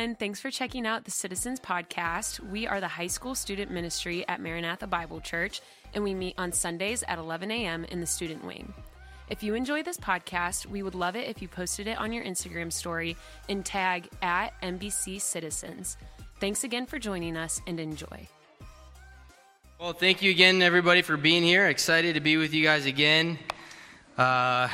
everyone. Thanks for checking out the Citizens Podcast. We are the high school student ministry at Maranatha Bible Church, and we meet on Sundays at 11 a.m. in the student wing. If you enjoy this podcast, we would love it if you posted it on your Instagram story and tag at MBC Citizens. Thanks again for joining us and enjoy. Well, thank you again, everybody, for being here. Excited to be with you guys again. Uh,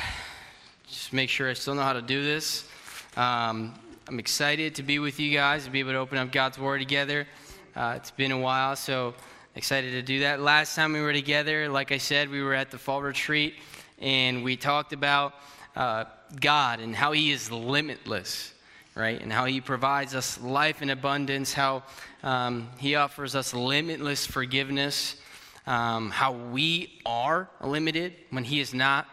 just make sure I still know how to do this. Um, I'm excited to be with you guys, to be able to open up God's Word together. Uh, it's been a while, so excited to do that. Last time we were together, like I said, we were at the fall retreat, and we talked about uh, God and how He is limitless, right? And how He provides us life in abundance, how um, He offers us limitless forgiveness, um, how we are limited when He is not.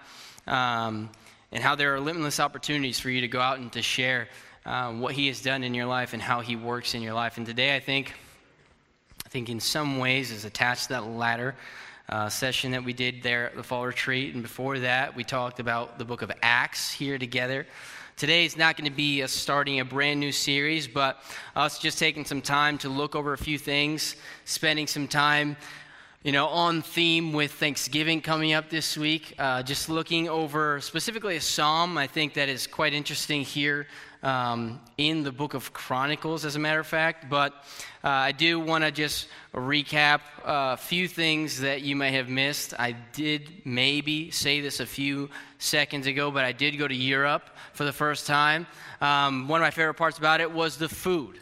Um, and how there are limitless opportunities for you to go out and to share um, what He has done in your life and how He works in your life. And today, I think, I think in some ways is attached to that latter uh, session that we did there at the fall retreat. And before that, we talked about the book of Acts here together. Today is not going to be a starting a brand new series, but us just taking some time to look over a few things, spending some time you know, on theme with Thanksgiving coming up this week. Uh, just looking over specifically a psalm, I think that is quite interesting here um, in the book of Chronicles, as a matter of fact. But uh, I do want to just recap a few things that you may have missed. I did maybe say this a few seconds ago, but I did go to Europe for the first time. Um, one of my favorite parts about it was the food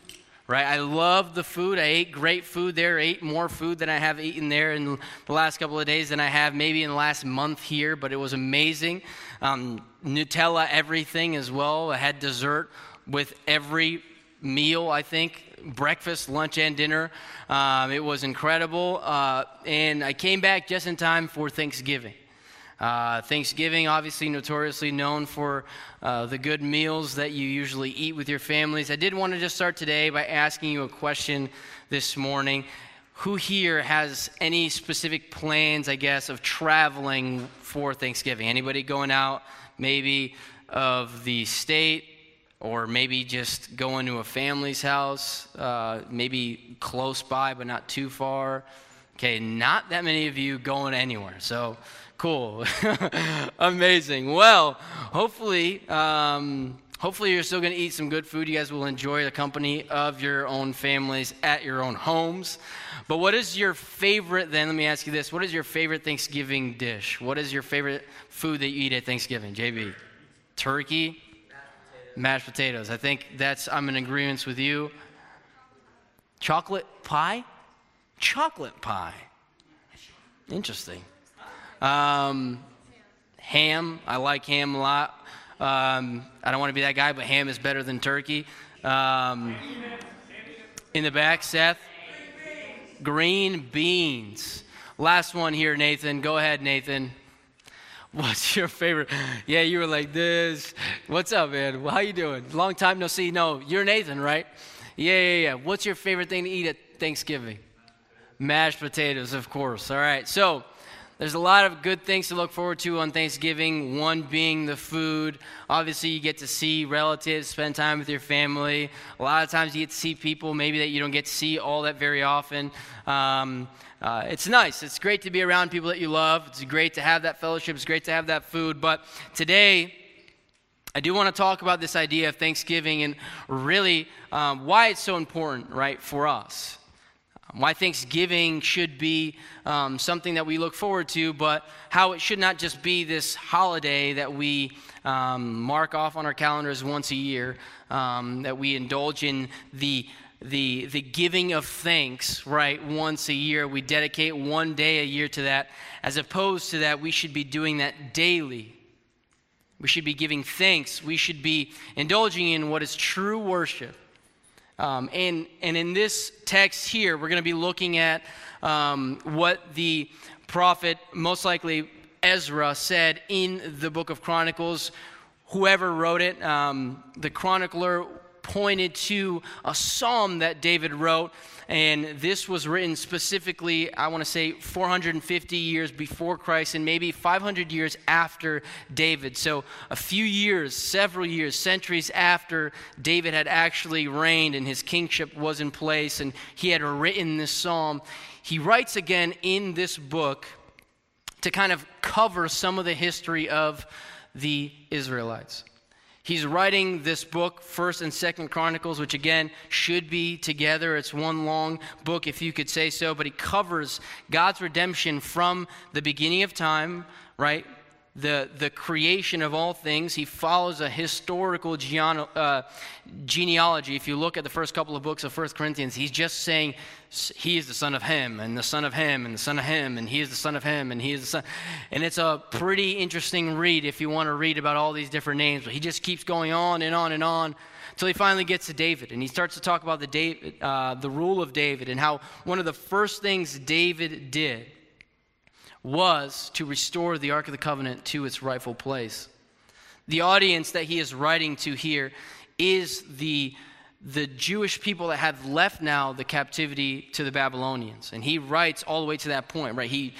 right? I loved the food. I ate great food there, ate more food than I have eaten there in the last couple of days than I have maybe in the last month here, but it was amazing. Um, Nutella, everything as well. I had dessert with every meal, I think breakfast, lunch, and dinner. Um, it was incredible. Uh, and I came back just in time for Thanksgiving. Uh, Thanksgiving, obviously notoriously known for uh, the good meals that you usually eat with your families. I did want to just start today by asking you a question this morning. Who here has any specific plans, I guess, of traveling for Thanksgiving? Anybody going out, maybe of the state, or maybe just going to a family's house, uh, maybe close by but not too far? Okay, not that many of you going anywhere. So, Cool. Amazing. Well, hopefully, um, hopefully you're still going to eat some good food. You guys will enjoy the company of your own families at your own homes. But what is your favorite, then? Let me ask you this. What is your favorite Thanksgiving dish? What is your favorite food that you eat at Thanksgiving? JB? Turkey? Mashed potatoes. I think that's, I'm in agreement with you. Chocolate pie? Chocolate pie. Interesting. Um, ham, I like ham a lot. Um, I don't want to be that guy, but ham is better than turkey. Um, in the back, Seth. Green beans. Last one here, Nathan. Go ahead, Nathan. What's your favorite? Yeah, you were like this. What's up, man? How you doing? Long time no see. No, you're Nathan, right? Yeah, yeah, yeah. What's your favorite thing to eat at Thanksgiving? Mashed potatoes, of course. All right. So, there's a lot of good things to look forward to on Thanksgiving, one being the food. Obviously, you get to see relatives, spend time with your family. A lot of times, you get to see people maybe that you don't get to see all that very often. Um, uh, it's nice. It's great to be around people that you love. It's great to have that fellowship. It's great to have that food. But today, I do want to talk about this idea of Thanksgiving and really um, why it's so important, right, for us why Thanksgiving should be um, something that we look forward to, but how it should not just be this holiday that we um, mark off on our calendars once a year, um, that we indulge in the the, the giving of thanks, right, once a year. We dedicate one day a year to that. As opposed to that, we should be doing that daily. We should be giving thanks. We should be indulging in what is true worship. Um, and, and in this text here, we're going to be looking at um, what the prophet, most likely Ezra, said in the book of Chronicles. Whoever wrote it, um, the chronicler pointed to a psalm that David wrote. And this was written specifically, I want to say, 450 years before Christ and maybe 500 years after David. So, a few years, several years, centuries after David had actually reigned and his kingship was in place and he had written this psalm, he writes again in this book to kind of cover some of the history of the Israelites. He's writing this book, First and Second Chronicles, which again should be together. It's one long book, if you could say so, but he covers God's redemption from the beginning of time, right? The, the creation of all things. He follows a historical uh, genealogy. If you look at the first couple of books of First Corinthians, he's just saying he is the son of him, and the son of him, and the son of him, and he is the son of him, and he is the son. And it's a pretty interesting read if you want to read about all these different names. But he just keeps going on and on and on until he finally gets to David, and he starts to talk about the, David, uh, the rule of David and how one of the first things David did was to restore the Ark of the Covenant to its rightful place. The audience that he is writing to here is the, the Jewish people that have left now the captivity to the Babylonians. And he writes all the way to that point, right? He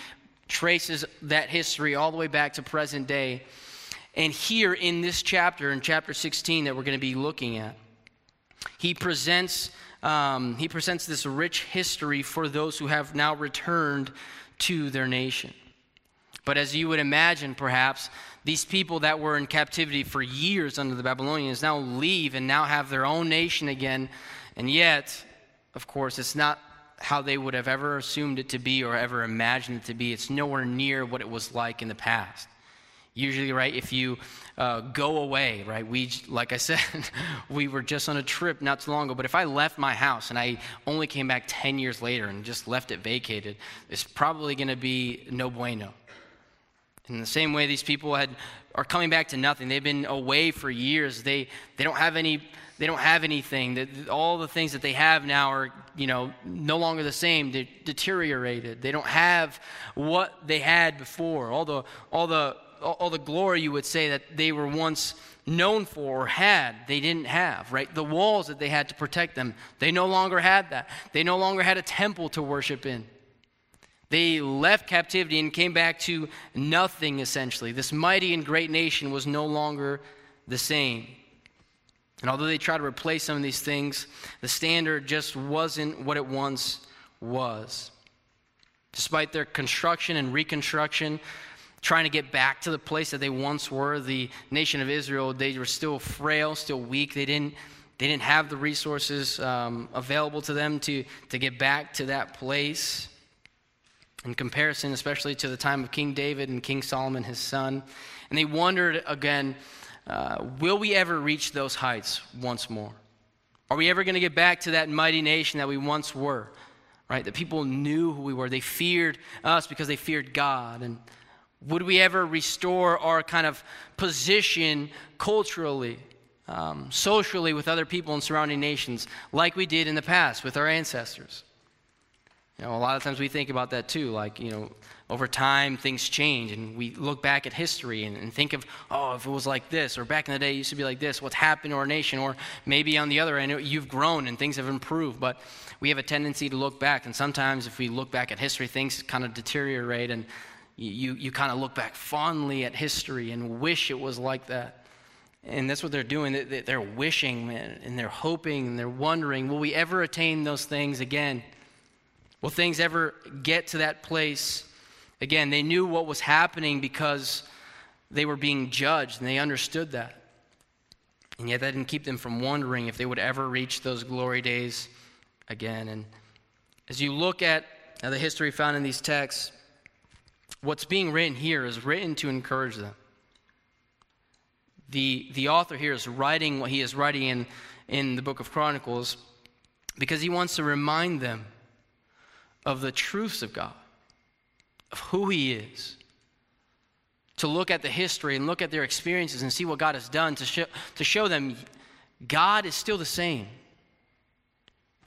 traces that history all the way back to present day. And here in this chapter, in chapter 16 that we're going to be looking at, he presents, um, he presents this rich history for those who have now returned to their nation. But as you would imagine, perhaps, these people that were in captivity for years under the Babylonians now leave and now have their own nation again. And yet, of course, it's not how they would have ever assumed it to be or ever imagined it to be. It's nowhere near what it was like in the past. Usually, right, if you uh, go away, right, we, like I said, we were just on a trip not too long ago, but if I left my house and I only came back 10 years later and just left it vacated, it's probably going to be no bueno. In the same way, these people had, are coming back to nothing. They've been away for years. They, they don't have any they don't have anything. All the things that they have now are, you know, no longer the same. They're deteriorated. They don't have what they had before. All the all the all the glory you would say that they were once known for or had, they didn't have, right? The walls that they had to protect them, they no longer had that. They no longer had a temple to worship in. They left captivity and came back to nothing, essentially. This mighty and great nation was no longer the same. And although they tried to replace some of these things, the standard just wasn't what it once was. Despite their construction and reconstruction, trying to get back to the place that they once were, the nation of Israel, they were still frail, still weak. They didn't, they didn't have the resources um, available to them to, to get back to that place in comparison, especially to the time of King David and King Solomon, his son. And they wondered again uh, will we ever reach those heights once more? Are we ever going to get back to that mighty nation that we once were? Right? That people knew who we were. They feared us because they feared God. And would we ever restore our kind of position culturally, um, socially with other people in surrounding nations, like we did in the past with our ancestors? You know, a lot of times we think about that too. Like, you know, over time things change and we look back at history and, and, think of, oh, if it was like this, or back in the day it used to be like this, what's happened to our nation? Or maybe on the other end, you've grown and things have improved. But we have a tendency to look back. And sometimes if we look back at history, things kind of deteriorate and you, you kind of look back fondly at history and wish it was like that. And that's what they're doing. They're wishing and they're hoping and they're wondering, will we ever attain those things again? Will things ever get to that place? Again, they knew what was happening because they were being judged and they understood that. And yet that didn't keep them from wondering if they would ever reach those glory days again. And as you look at the history found in these texts, what's being written here is written to encourage them. The, the author here is writing what he is writing in, in the book of Chronicles because he wants to remind them of the truths of God, of who He is. To look at the history and look at their experiences and see what God has done to show, to show them God is still the same.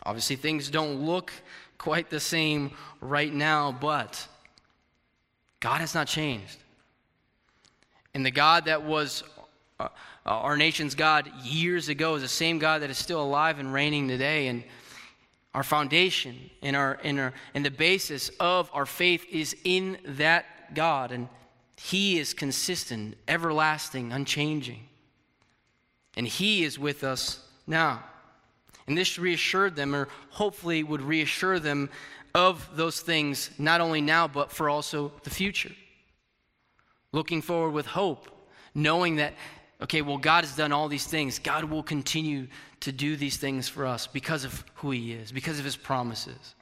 Obviously, things don't look quite the same right now, but God has not changed. And the God that was uh, uh, our nation's God years ago is the same God that is still alive and reigning today. And our foundation and, our, and, our, and the basis of our faith is in that God. And He is consistent, everlasting, unchanging. And He is with us now. And this reassured them, or hopefully would reassure them of those things, not only now, but for also the future. Looking forward with hope, knowing that, okay, well, God has done all these things. God will continue to do these things for us because of who He is, because of His promises,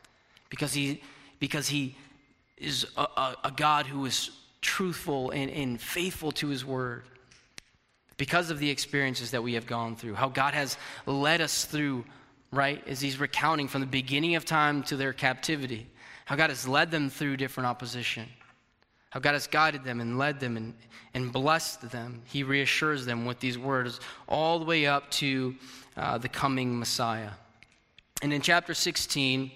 because He, because he is a, a, a God who is truthful and, and faithful to His word because of the experiences that we have gone through, how God has led us through, right, as He's recounting from the beginning of time to their captivity, how God has led them through different opposition, how God has guided them and led them and, and blessed them. He reassures them with these words all the way up to uh, the coming Messiah. And in chapter 16,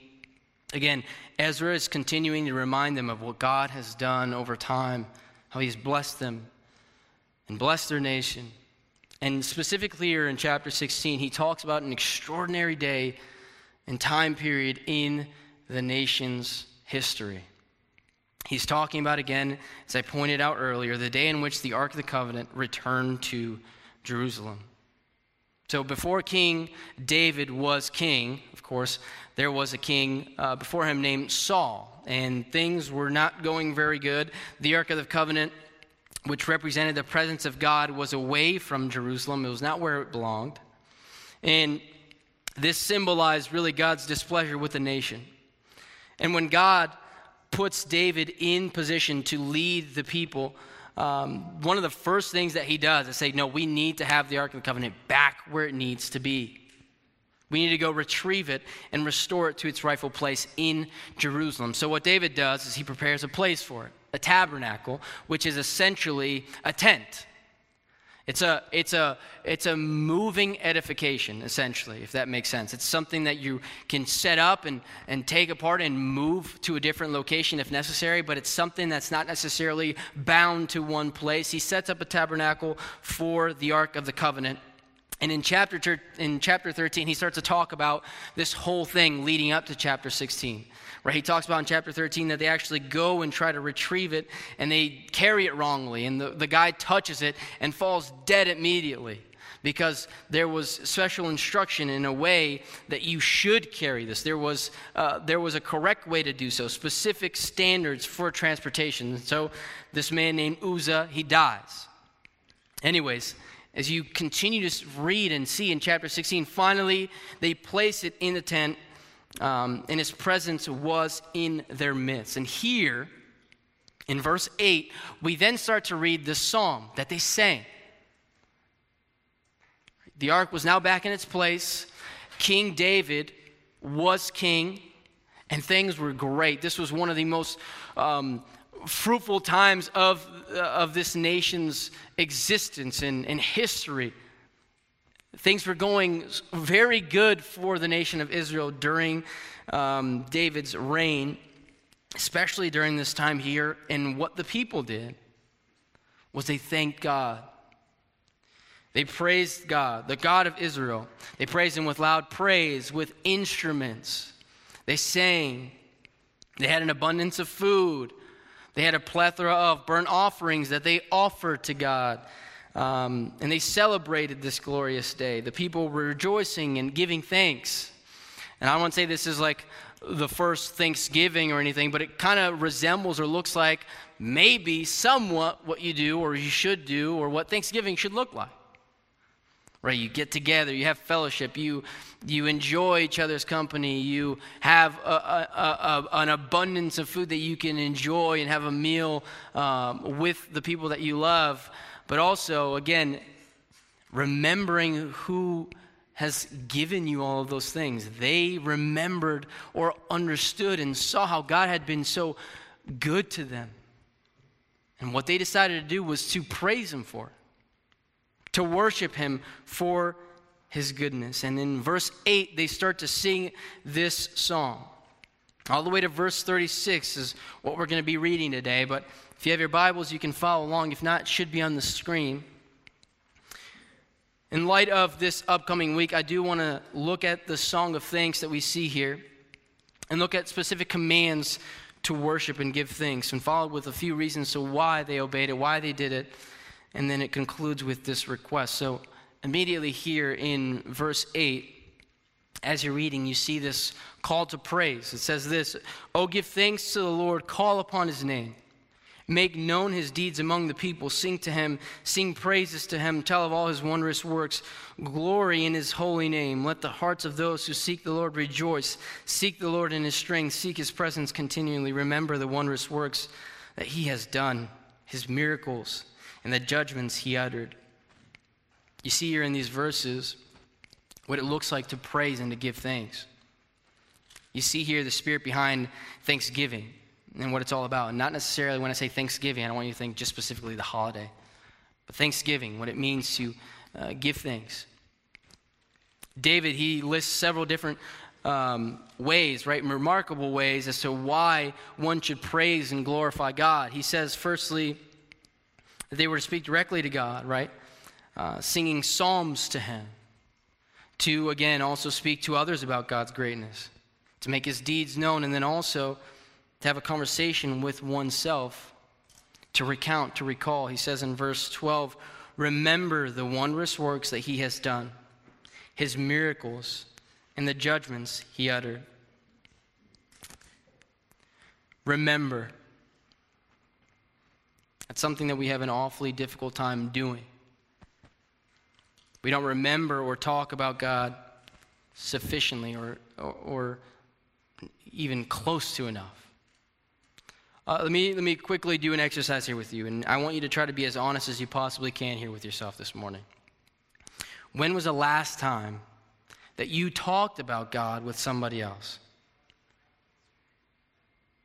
again, Ezra is continuing to remind them of what God has done over time, how He's blessed them and blessed their nation. And specifically here in chapter 16, he talks about an extraordinary day and time period in the nation's history. He's talking about, again, as I pointed out earlier, the day in which the Ark of the Covenant returned to Jerusalem. So before King David was king, of course, there was a king uh, before him named Saul, and things were not going very good. The Ark of the Covenant which represented the presence of God, was away from Jerusalem. It was not where it belonged. And this symbolized really God's displeasure with the nation. And when God puts David in position to lead the people, um, one of the first things that he does is say, No, we need to have the Ark of the Covenant back where it needs to be. We need to go retrieve it and restore it to its rightful place in Jerusalem. So, what David does is he prepares a place for it a tabernacle, which is essentially a tent. It's a, it's, a, it's a moving edification, essentially, if that makes sense. It's something that you can set up and, and take apart and move to a different location if necessary, but it's something that's not necessarily bound to one place. He sets up a tabernacle for the Ark of the Covenant. And in chapter, in chapter 13, he starts to talk about this whole thing leading up to chapter 16 where he talks about in chapter 13 that they actually go and try to retrieve it and they carry it wrongly. And the, the guy touches it and falls dead immediately because there was special instruction in a way that you should carry this. There was, uh, there was a correct way to do so, specific standards for transportation. so this man named Uzzah, he dies. Anyways, as you continue to read and see in chapter 16, finally they place it in the tent um, and his presence was in their midst. And here, in verse 8, we then start to read the psalm that they sang. The ark was now back in its place. King David was king, and things were great. This was one of the most um, fruitful times of, uh, of this nation's existence and, and history. Things were going very good for the nation of Israel during um, David's reign, especially during this time here. And what the people did was they thanked God. They praised God, the God of Israel. They praised Him with loud praise, with instruments. They sang. They had an abundance of food. They had a plethora of burnt offerings that they offered to God. Um, and they celebrated this glorious day. The people were rejoicing and giving thanks. And I won't want to say this is like the first Thanksgiving or anything, but it kind of resembles or looks like maybe somewhat what you do or you should do or what Thanksgiving should look like. Right? You get together, you have fellowship, you, you enjoy each other's company, you have a, a, a, an abundance of food that you can enjoy and have a meal um, with the people that you love but also, again, remembering who has given you all of those things. They remembered or understood and saw how God had been so good to them. And what they decided to do was to praise Him for, to worship Him for His goodness. And in verse 8, they start to sing this song. All the way to verse 36 is what we're going to be reading today, but if you have your Bibles, you can follow along. If not, it should be on the screen. in light of this upcoming week, I do want to look at the song of thanks that we see here and look at specific commands to worship and give thanks, and followed with a few reasons to why they obeyed it, why they did it, and then it concludes with this request. So, immediately here in verse 8, as you're reading, you see this call to praise. It says this Oh, give thanks to the Lord, call upon his name. Make known his deeds among the people. Sing to him, sing praises to him, tell of all his wondrous works. Glory in his holy name. Let the hearts of those who seek the Lord rejoice. Seek the Lord in his strength, seek his presence continually. Remember the wondrous works that he has done, his miracles, and the judgments he uttered. You see here in these verses what it looks like to praise and to give thanks. You see here the spirit behind thanksgiving and what it's all about. And not necessarily when I say Thanksgiving, I don't want you to think just specifically the holiday, but Thanksgiving, what it means to uh, give thanks. David, he lists several different um, ways, right? Remarkable ways as to why one should praise and glorify God. He says, firstly, that they were to speak directly to God, right? Uh, singing psalms to Him. To, again, also speak to others about God's greatness, to make His deeds known, and then also to have a conversation with oneself, to recount, to recall. He says in verse 12, Remember the wondrous works that he has done, his miracles, and the judgments he uttered. Remember. That's something that we have an awfully difficult time doing. We don't remember or talk about God sufficiently or, or, or even close to enough. Uh, let, me, let me quickly do an exercise here with you, and I want you to try to be as honest as you possibly can here with yourself this morning. When was the last time that you talked about God with somebody else?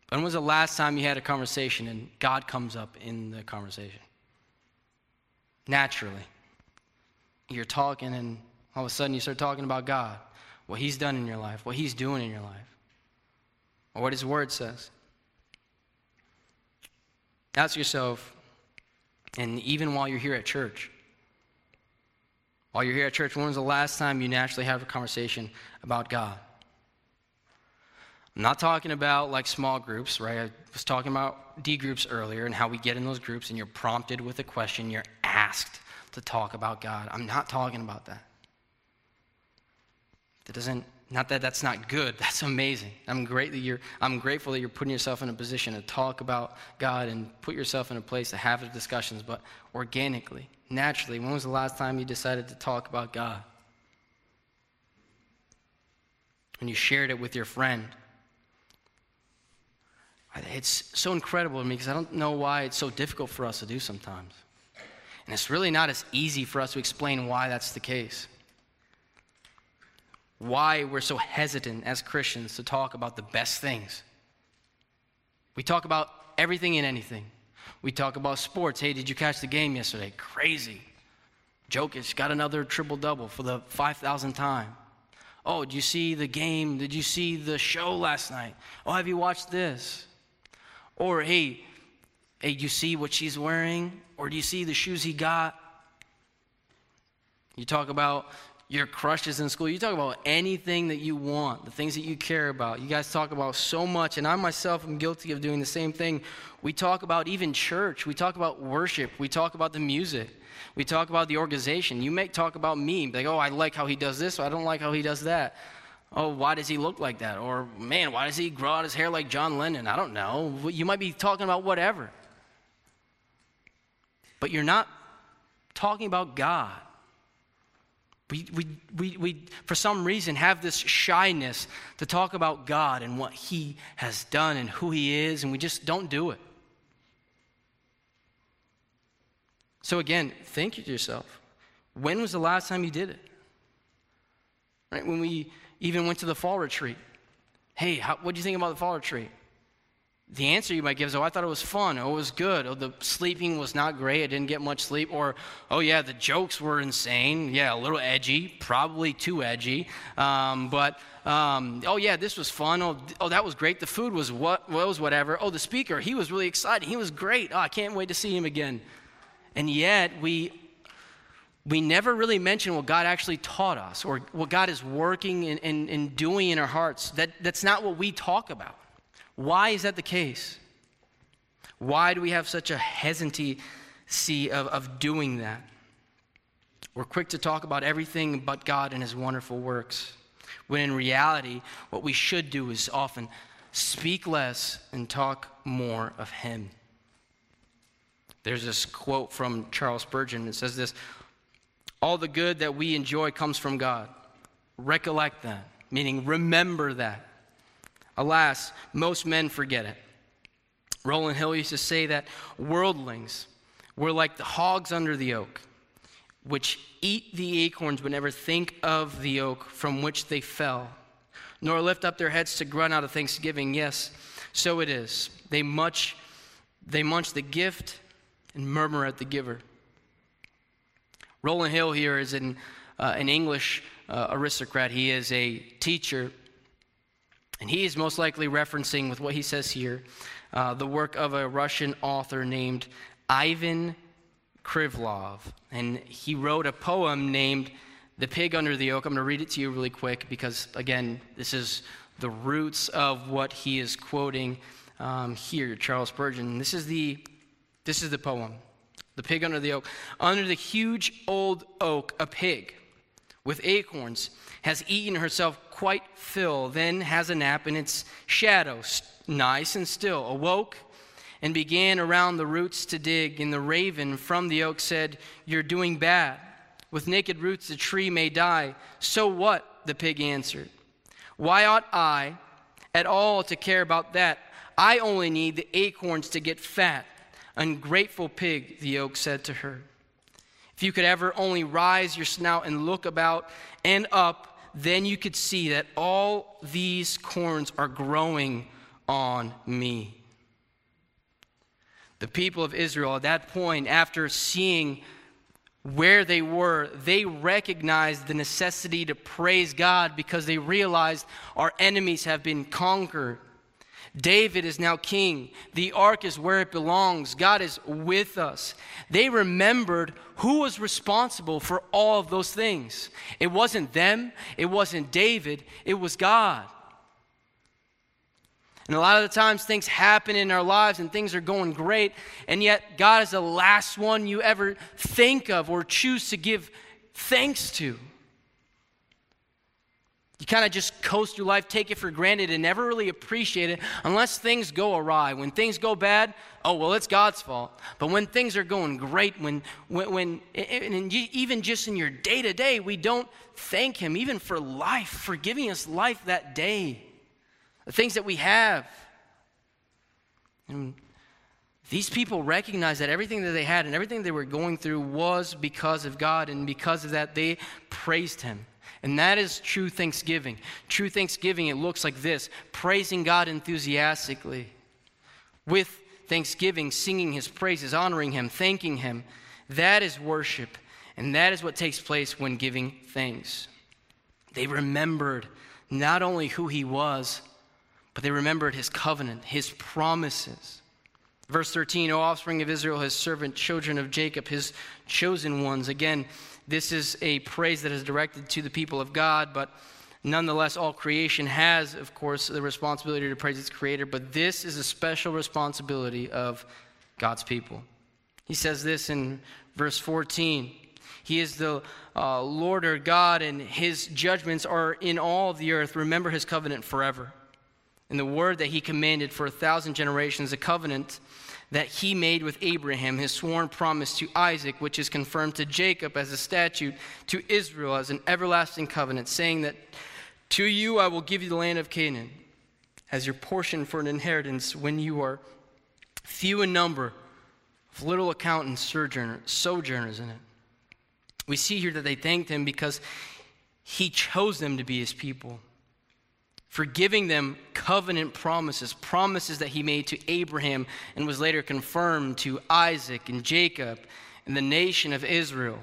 When was the last time you had a conversation and God comes up in the conversation? Naturally. You're talking, and all of a sudden you start talking about God, what He's done in your life, what He's doing in your life, or what His Word says. Ask yourself, and even while you're here at church, while you're here at church, when was the last time you naturally had a conversation about God? I'm not talking about like small groups, right? I was talking about D groups earlier and how we get in those groups and you're prompted with a question, you're asked to talk about God. I'm not talking about that. That doesn't not that that's not good. That's amazing. I'm great that you're I'm grateful that you're putting yourself in a position to talk about God and put yourself in a place to have the discussions, but organically, naturally. When was the last time you decided to talk about God? When you shared it with your friend. It's so incredible to me because I don't know why it's so difficult for us to do sometimes. And it's really not as easy for us to explain why that's the case why we're so hesitant as Christians to talk about the best things. We talk about everything and anything. We talk about sports. Hey, did you catch the game yesterday? Crazy. Jokic got another triple double for the 5,000th time. Oh, did you see the game? Did you see the show last night? Oh, have you watched this? Or, hey, hey, do you see what she's wearing? Or do you see the shoes he got? You talk about your crushes in school. You talk about anything that you want, the things that you care about. You guys talk about so much, and I myself am guilty of doing the same thing. We talk about even church. We talk about worship. We talk about the music. We talk about the organization. You may talk about me, like, oh, I like how he does this, or I don't like how he does that. Oh, why does he look like that? Or, man, why does he grow out his hair like John Lennon? I don't know. You might be talking about whatever. But you're not talking about God. We, we, we, we, for some reason, have this shyness to talk about God and what He has done and who He is, and we just don't do it. So, again, think to yourself when was the last time you did it? Right? When we even went to the fall retreat. Hey, what do you think about the fall retreat? The answer you might give is, oh, I thought it was fun. Oh, it was good. Oh, the sleeping was not great. I didn't get much sleep. Or, oh, yeah, the jokes were insane. Yeah, a little edgy, probably too edgy. Um, but, um, oh, yeah, this was fun. Oh, oh, that was great. The food was what was whatever. Oh, the speaker, he was really excited. He was great. Oh, I can't wait to see him again. And yet, we, we never really mention what God actually taught us or what God is working and, and, and doing in our hearts. That, that's not what we talk about. Why is that the case? Why do we have such a hesitancy of, of doing that? We're quick to talk about everything but God and His wonderful works, when in reality, what we should do is often speak less and talk more of Him. There's this quote from Charles Spurgeon. It says this All the good that we enjoy comes from God. Recollect that, meaning remember that. Alas, most men forget it. Rowland Hill used to say that worldlings were like the hogs under the oak, which eat the acorns but never think of the oak from which they fell, nor lift up their heads to grunt out of thanksgiving. Yes, so it is. They much they munch the gift and murmur at the giver. Rowland Hill here is an, uh, an English uh, aristocrat. He is a teacher, and he is most likely referencing, with what he says here, uh, the work of a Russian author named Ivan Krylov. And he wrote a poem named The Pig Under the Oak. I'm going to read it to you really quick because, again, this is the roots of what he is quoting um, here, Charles Spurgeon. This is the this is the poem The Pig Under the Oak. Under the huge old oak, a pig with acorns has eaten herself quite full, then has a nap in its shadow, nice and still, awoke and began around the roots to dig. And the raven from the oak said, You're doing bad. With naked roots the tree may die. So what? The pig answered. Why ought I at all to care about that? I only need the acorns to get fat. Ungrateful pig, the oak said to her. If you could ever only rise your snout and look about and up, then you could see that all these corns are growing on me. The people of Israel, at that point, after seeing where they were, they recognized the necessity to praise God because they realized our enemies have been conquered. David is now king. The ark is where it belongs. God is with us. They remembered who was responsible for all of those things. It wasn't them, it wasn't David, it was God. And a lot of the times things happen in our lives and things are going great, and yet God is the last one you ever think of or choose to give thanks to. You kind of just coast through life, take it for granted, and never really appreciate it unless things go awry. When things go bad, oh, well, it's God's fault. But when things are going great, when, when, when and even just in your day to day, we don't thank Him, even for life, for giving us life that day, the things that we have. And these people recognized that everything that they had and everything they were going through was because of God, and because of that, they praised Him. And that is true thanksgiving. True thanksgiving, it looks like this praising God enthusiastically. With thanksgiving, singing his praises, honoring him, thanking him. That is worship. And that is what takes place when giving thanks. They remembered not only who he was, but they remembered his covenant, his promises. Verse 13, O offspring of Israel, his servant, children of Jacob, his chosen ones. Again, this is a praise that is directed to the people of God, but nonetheless, all creation has, of course, the responsibility to praise its creator, but this is a special responsibility of God's people. He says this in verse 14. He is the uh, Lord our God, and his judgments are in all the earth. Remember his covenant forever. And the word that he commanded for a thousand generations, a covenant that he made with Abraham, his sworn promise to Isaac, which is confirmed to Jacob as a statute, to Israel as an everlasting covenant, saying that to you I will give you the land of Canaan as your portion for an inheritance when you are few in number, of little account and sojourners in it. We see here that they thanked him because he chose them to be his people for giving them covenant promises, promises that he made to Abraham and was later confirmed to Isaac and Jacob and the nation of Israel.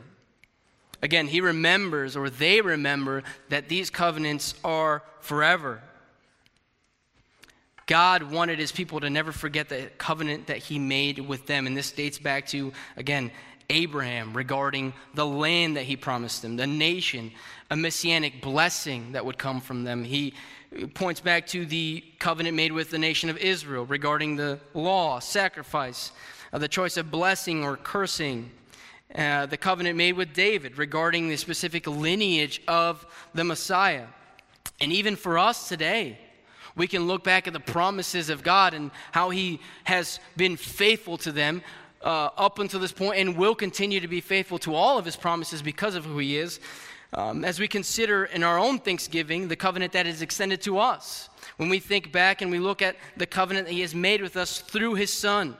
Again, he remembers, or they remember, that these covenants are forever. God wanted his people to never forget the covenant that he made with them. And this dates back to, again, Abraham regarding the land that he promised them, the nation, a messianic blessing that would come from them. He points back to the covenant made with the nation of Israel regarding the law, sacrifice, uh, the choice of blessing or cursing. Uh, the covenant made with David regarding the specific lineage of the Messiah. And even for us today, we can look back at the promises of God and how He has been faithful to them uh, up until this point and will continue to be faithful to all of His promises because of who He is. Um, as we consider in our own Thanksgiving the covenant that is extended to us, when we think back and we look at the covenant that He has made with us through His Son,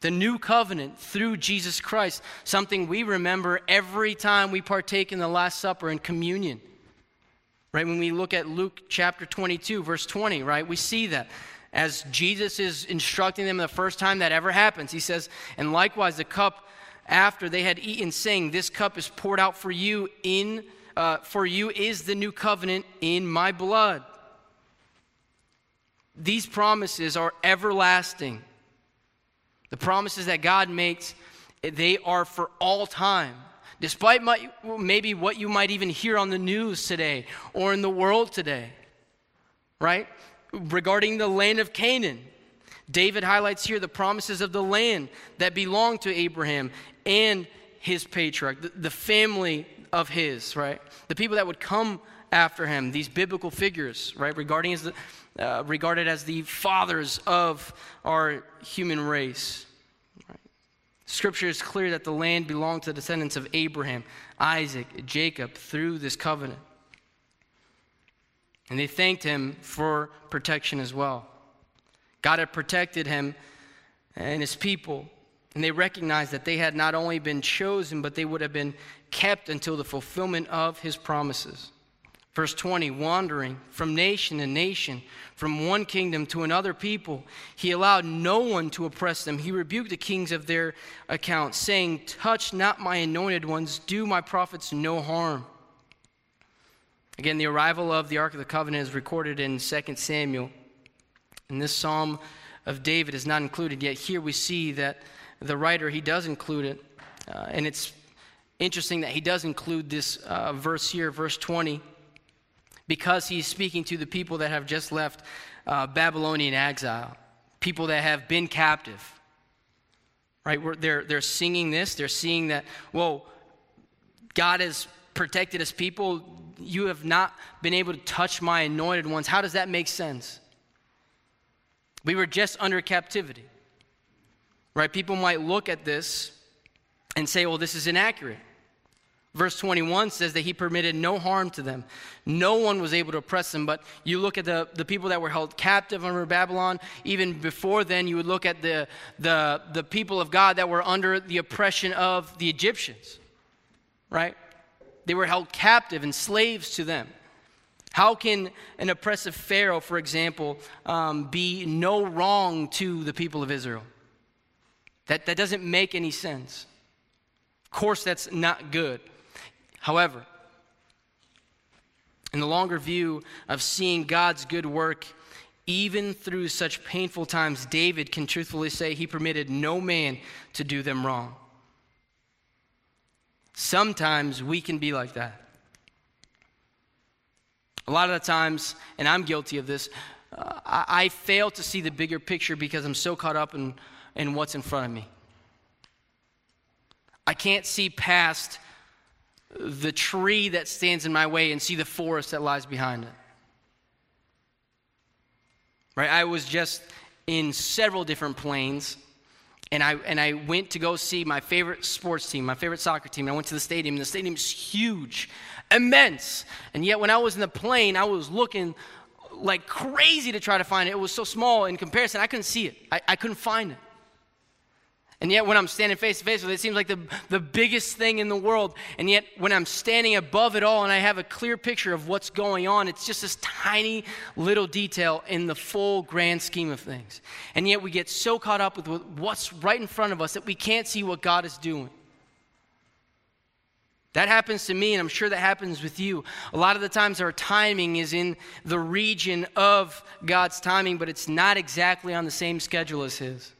the new covenant through Jesus Christ, something we remember every time we partake in the Last Supper and communion. Right? When we look at Luke chapter 22, verse 20, right, we see that as Jesus is instructing them the first time that ever happens. He says, And likewise, the cup after they had eaten, saying, This cup is poured out for you in uh, for you is the new covenant in my blood. These promises are everlasting. The promises that God makes, they are for all time. Despite my, maybe what you might even hear on the news today or in the world today, right? Regarding the land of Canaan, David highlights here the promises of the land that belonged to Abraham and his patriarch, the, the family of his, right? The people that would come after him, these biblical figures, right? Regarding as the, uh, regarded as the fathers of our human race. Right? Scripture is clear that the land belonged to the descendants of Abraham, Isaac, Jacob through this covenant. And they thanked him for protection as well. God had protected him and his people, and they recognized that they had not only been chosen, but they would have been kept until the fulfillment of his promises. Verse 20, wandering from nation to nation, from one kingdom to another people, he allowed no one to oppress them. He rebuked the kings of their account, saying, Touch not my anointed ones, do my prophets no harm. Again, the arrival of the Ark of the Covenant is recorded in 2 Samuel. And this psalm of David is not included, yet here we see that the writer, he does include it. Uh, and it's interesting that he does include this uh, verse here, verse 20 because he's speaking to the people that have just left uh, Babylonian exile, people that have been captive. Right? We're, they're, they're singing this. They're seeing that, whoa, God has protected his people. You have not been able to touch my anointed ones. How does that make sense? We were just under captivity. Right? People might look at this and say, well, this is inaccurate. Verse 21 says that he permitted no harm to them. No one was able to oppress them. But you look at the, the people that were held captive under Babylon, even before then, you would look at the, the, the people of God that were under the oppression of the Egyptians, right? They were held captive and slaves to them. How can an oppressive Pharaoh, for example, um, be no wrong to the people of Israel? That, that doesn't make any sense. Of course, that's not good. However, in the longer view of seeing God's good work, even through such painful times, David can truthfully say he permitted no man to do them wrong. Sometimes we can be like that. A lot of the times, and I'm guilty of this, uh, I, I, fail to see the bigger picture because I'm so caught up in, in what's in front of me. I can't see past the tree that stands in my way and see the forest that lies behind it. Right? I was just in several different planes and I, and I went to go see my favorite sports team, my favorite soccer team. I went to the stadium, and the stadium is huge, immense. And yet, when I was in the plane, I was looking like crazy to try to find it. It was so small in comparison, I couldn't see it, I, I couldn't find it. And yet, when I'm standing face to face with it, it seems like the, the biggest thing in the world. And yet, when I'm standing above it all and I have a clear picture of what's going on, it's just this tiny little detail in the full grand scheme of things. And yet, we get so caught up with what's right in front of us that we can't see what God is doing. That happens to me, and I'm sure that happens with you. A lot of the times, our timing is in the region of God's timing, but it's not exactly on the same schedule as His.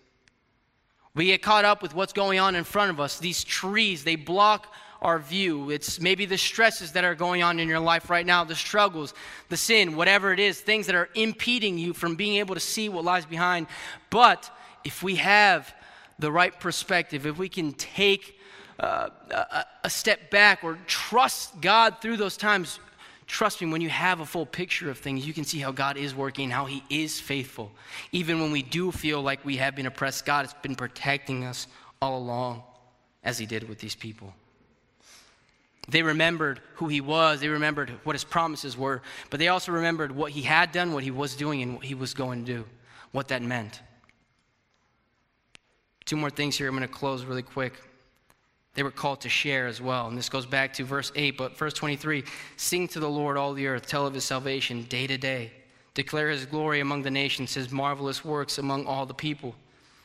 We get caught up with what's going on in front of us. These trees, they block our view. It's maybe the stresses that are going on in your life right now, the struggles, the sin, whatever it is, things that are impeding you from being able to see what lies behind. But if we have the right perspective, if we can take uh, a, a step back or trust God through those times, trust me, when you have a full picture of things, you can see how God is working, how He is faithful. Even when we do feel like we have been oppressed, God has been protecting us all along, as He did with these people. They remembered who He was, they remembered what His promises were, but they also remembered what He had done, what He was doing, and what He was going to do, what that meant. Two more things here. I'm going to close really quick. They were called to share as well. And this goes back to verse 8, but verse 23 Sing to the Lord, all the earth, tell of his salvation day to day. Declare his glory among the nations, his marvelous works among all the people.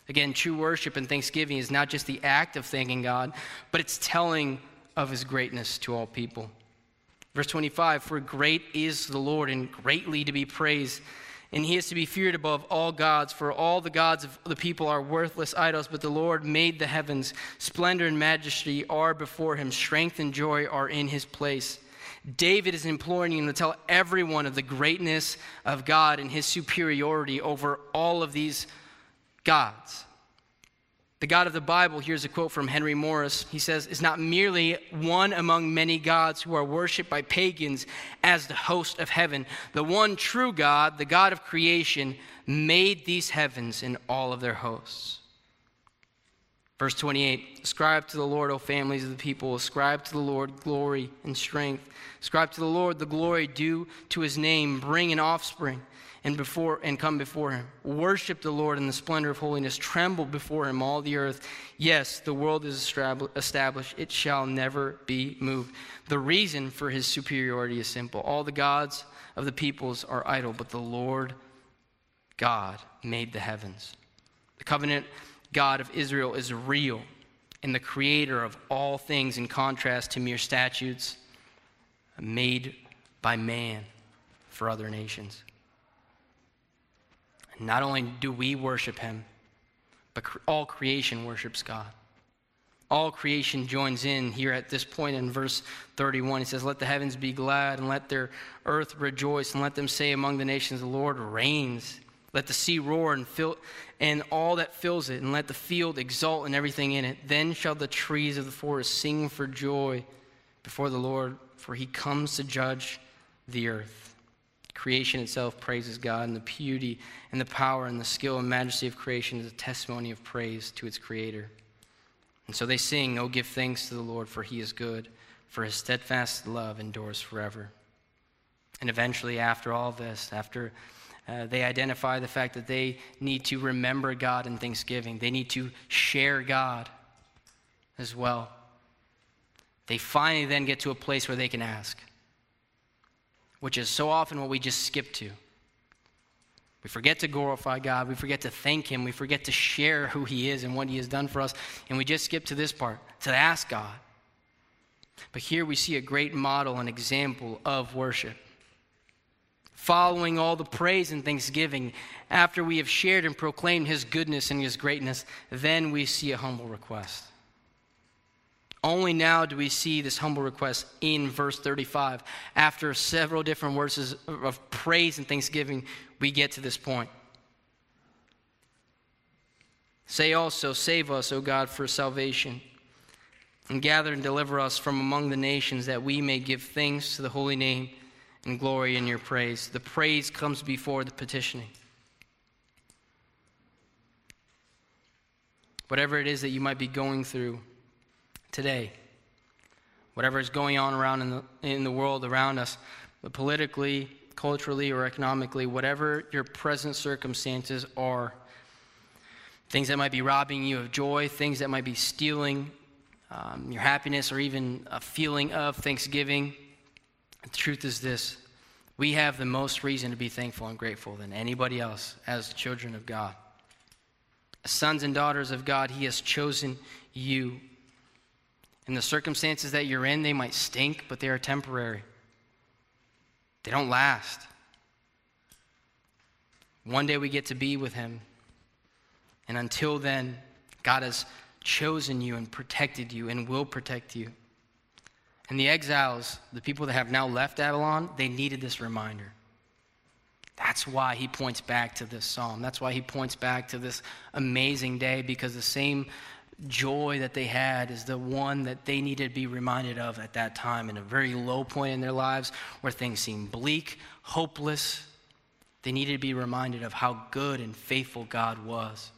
Again, true worship and thanksgiving is not just the act of thanking God, but it's telling of his greatness to all people. Verse 25 For great is the Lord and greatly to be praised and he is to be feared above all gods, for all the gods of the people are worthless idols, but the Lord made the heavens. Splendor and majesty are before him, strength and joy are in his place. David is imploring him to tell everyone of the greatness of God and his superiority over all of these gods. The God of the Bible, here's a quote from Henry Morris. He says, is not merely one among many gods who are worshiped by pagans as the host of heaven. The one true God, the God of creation, made these heavens and all of their hosts. Verse 28 Ascribe to the Lord, O families of the people. Ascribe to the Lord glory and strength. Ascribe to the Lord the glory due to his name. Bring an offspring and before and come before him. Worship the Lord in the splendor of holiness. Tremble before him, all the earth. Yes, the world is established. It shall never be moved. The reason for his superiority is simple. All the gods of the peoples are idle, but the Lord God made the heavens. The covenant God of Israel is real and the creator of all things in contrast to mere statutes made by man for other nations. Not only do we worship him, but all creation worships God. All creation joins in here at this point in verse 31. He says, Let the heavens be glad, and let their earth rejoice, and let them say among the nations, The Lord reigns. Let the sea roar and fill and all that fills it, and let the field exult and everything in it. Then shall the trees of the forest sing for joy before the Lord, for he comes to judge the earth. Creation itself praises God, and the beauty and the power and the skill and majesty of creation is a testimony of praise to its creator. And so they sing, Oh, give thanks to the Lord, for he is good, for his steadfast love endures forever. And eventually, after all this, after uh, they identify the fact that they need to remember God in thanksgiving, they need to share God as well. They finally then get to a place where they can ask which is so often what we just skip to. We forget to glorify God. We forget to thank Him. We forget to share who He is and what He has done for us. And we just skip to this part to ask God. But here we see a great model and example of worship. Following all the praise and thanksgiving, after we have shared and proclaimed His goodness and His greatness, then we see a humble request. Only now do we see this humble request in verse 35. After several different verses of praise and thanksgiving, we get to this point. Say also, Save us, O God, for salvation, and gather and deliver us from among the nations, that we may give thanks to the holy name and glory in your praise. The praise comes before the petitioning. Whatever it is that you might be going through, today. Whatever is going on around in the, in the world around us, but politically, culturally, or economically, whatever your present circumstances are, things that might be robbing you of joy, things that might be stealing um, your happiness, or even a feeling of thanksgiving. The truth is this we have the most reason to be thankful and grateful than anybody else as children of God. Sons and daughters of God, He has chosen you and the circumstances that you're in, they might stink, but they are temporary. They don't last. One day we get to be with Him. And until then, God has chosen you and protected you and will protect you. And the exiles, the people that have now left Babylon, they needed this reminder. That's why he points back to this psalm. That's why he points back to this amazing day because the same joy that they had is the one that they needed to be reminded of at that time in a very low point in their lives where things seemed bleak, hopeless. They needed to be reminded of how good and faithful God was.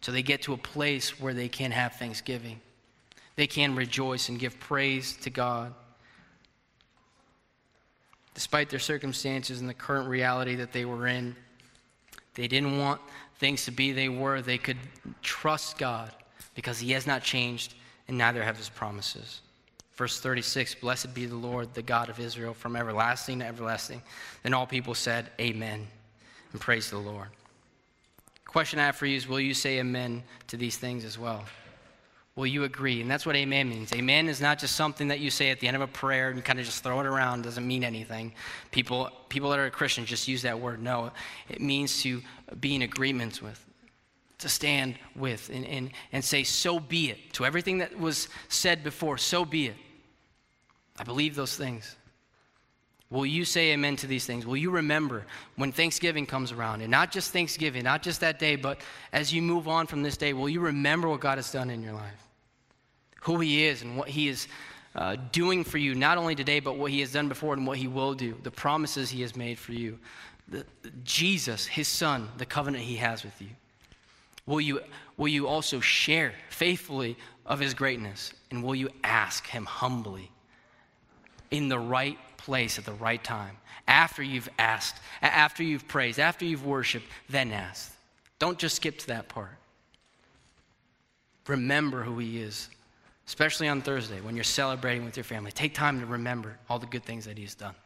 So they get to a place where they can have thanksgiving. They can rejoice and give praise to God. Despite their circumstances and the current reality that they were in, they didn't want things to be they were. They could trust God because He has not changed and neither have His promises. Verse 36 Blessed be the Lord, the God of Israel, from everlasting to everlasting. Then all people said, Amen, and praise the Lord. Question I have for you is Will you say amen to these things as well? Will you agree? And that's what amen means. Amen is not just something that you say at the end of a prayer and kind of just throw it around, it doesn't mean anything. People, people that are Christians just use that word. No, it means to be in agreement with, to stand with, and, and, and say, so be it. To everything that was said before, so be it. I believe those things. Will you say amen to these things? Will you remember when Thanksgiving comes around? And not just Thanksgiving, not just that day, but as you move on from this day, will you remember what God has done in your life? Who He is and what He is uh, doing for you, not only today, but what He has done before and what He will do, the promises He has made for you. The, Jesus, His Son, the covenant He has with you. Will you, will you also share faithfully of His greatness? And will you ask Him humbly in the right place at the right time? After you've asked, after you've praised, after you've worshiped, then ask. Don't just skip to that part. Remember who He is especially on Thursday when you're celebrating with your family. Take time to remember all the good things that He's done.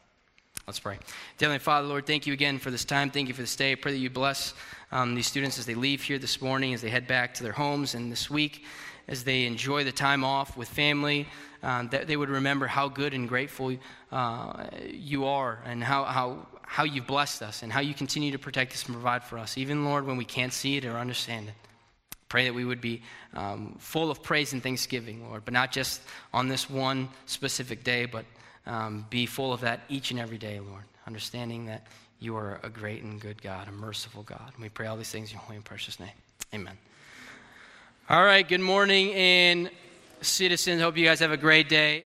Let's pray. Heavenly Father, Lord, thank you again for this time. Thank you for this day. I pray that you bless um, these students as they leave here this morning, as they head back to their homes, and this week, as they enjoy the time off with family, um, that they would remember how good and grateful uh, you are and how, how, how you've blessed us and how you continue to protect us and provide for us, even, Lord, when we can't see it or understand it. Pray that we would be um, full of praise and thanksgiving, Lord, but not just on this one specific day, but um, be full of that each and every day, Lord, understanding that you are a great and good God, a merciful God. And we pray all these things in your holy and precious name. Amen. All right, good morning, and citizens. Hope you guys have a great day.